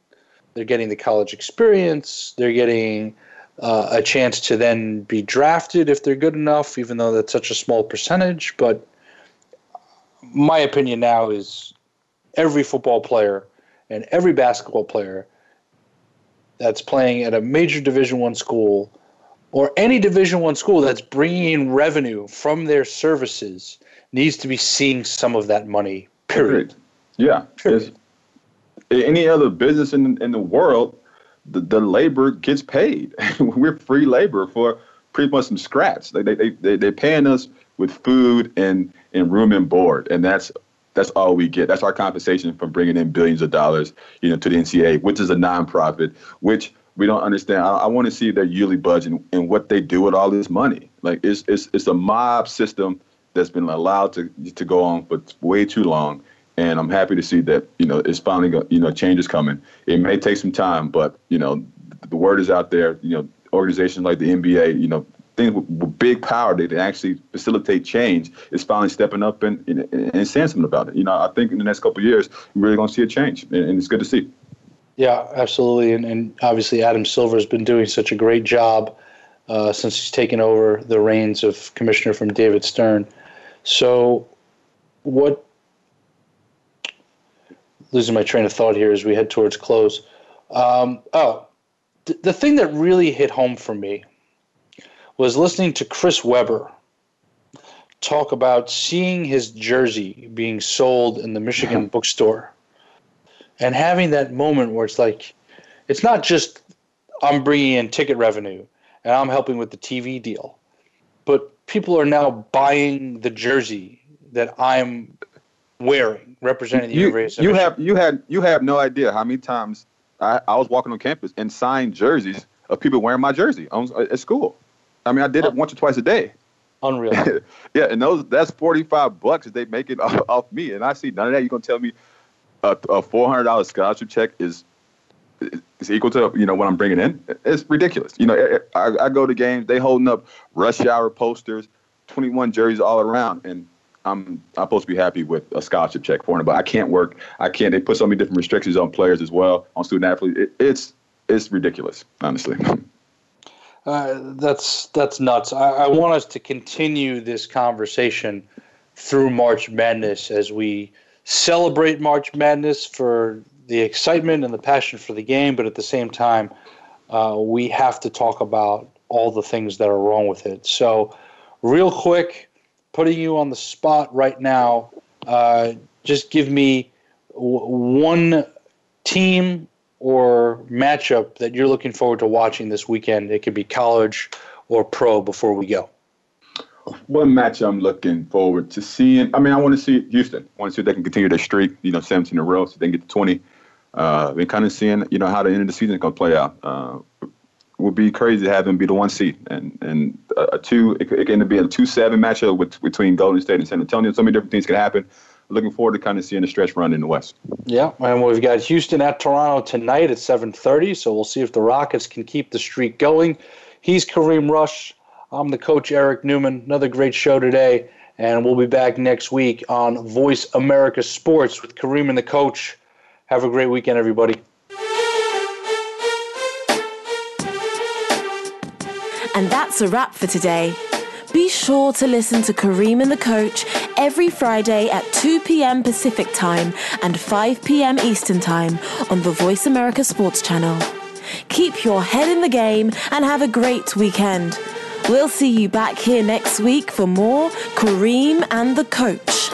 Speaker 2: they're getting the college experience, they're getting uh, a chance to then be drafted if they're good enough, even though that's such a small percentage. But my opinion now is every football player and every basketball player that's playing at a major Division One school or any Division One school that's bringing in revenue from their services needs to be seeing some of that money. Period.
Speaker 3: Yeah. Period. Any other business in in the world, the, the labor gets paid. We're free labor for pretty much from scratch. They they they they're paying us with food and and room and board, and that's that's all we get. That's our compensation from bringing in billions of dollars, you know, to the NCAA, which is a nonprofit, which we don't understand. I, I want to see their yearly budget and, and, what they do with all this money. Like it's it's it's a mob system that's been allowed to to go on for way too long. And I'm happy to see that you know it's finally you know change is coming. It may take some time, but you know the word is out there. You know organizations like the NBA, you know things with, with big power that actually facilitate change is finally stepping up and, and, and saying something about it. You know, I think in the next couple of years, we're really going to see a change, and, and, it's good to see.
Speaker 2: Yeah, absolutely. And, and obviously, Adam Silver has been doing such a great job uh, since he's taken over the reins of commissioner from David Stern. So, what losing my train of thought here as we head towards close. Um, oh, th- the thing that really hit home for me was listening to Chris Webber talk about seeing his jersey being sold in the Michigan bookstore and having that moment where it's like, it's not just I'm bringing in ticket revenue and I'm helping with the TV deal, but people are now buying the jersey that I'm wearing, representing the
Speaker 3: you,
Speaker 2: University.
Speaker 3: You have you had you have no idea how many times I, I was walking on campus and signed jerseys of people wearing my jersey on, at school. I mean, I did it once or twice a day.
Speaker 2: Unreal.
Speaker 3: yeah, and those that's forty five bucks that they make it off, off, me, and I see none of that. You gonna tell me a, a four hundred dollars scholarship check is is equal to you know what I'm bringing in? It's ridiculous. You know, I, I go to games, they holding up rush hour posters, twenty one jerseys all around, and I'm I'm supposed to be happy with a scholarship check for them, but I can't work. I can't. They put so many different restrictions on players as well, on student athletes. It, it's it's ridiculous, honestly.
Speaker 2: Uh, that's that's nuts. I, I, want us to continue this conversation through March Madness as we celebrate March Madness for the excitement and the passion for the game, but at the same time, uh, we have to talk about all the things that are wrong with it. So, real quick, putting you on the spot right now, uh, just give me w- one team or matchup that you're looking forward to watching this weekend? It could be college or pro before we go.
Speaker 3: One match I'm looking forward to seeing. I mean, I want to see Houston. I want to see if they can continue their streak. You know, 17 in a row, so they can get to 20. Uh, and kind of seeing, you know, how the end of the season is going to play out. Uh, would be crazy to have them be the one seed and and a, two. It, it can be a two seven matchup with, between Golden State and San Antonio. So many different things can happen looking forward to kind of seeing a stretch run in the West.
Speaker 2: Yeah, and we've got Houston at Toronto tonight at 7:30. So we'll see if the Rockets can keep the streak going. He's Kareem Rush. I'm the coach Eric Newman. Another great show today, and we'll be back next week on Voice America Sports with Kareem and the coach. Have a great weekend, everybody.
Speaker 1: And that's a wrap for today. Be sure to listen to Kareem and the Coach every Friday at 2 p.m. Pacific Time and 5 p.m. Eastern Time on the Voice America Sports Channel. Keep your head in the game and have a great weekend. We'll see you back here next week for more Kareem and the Coach.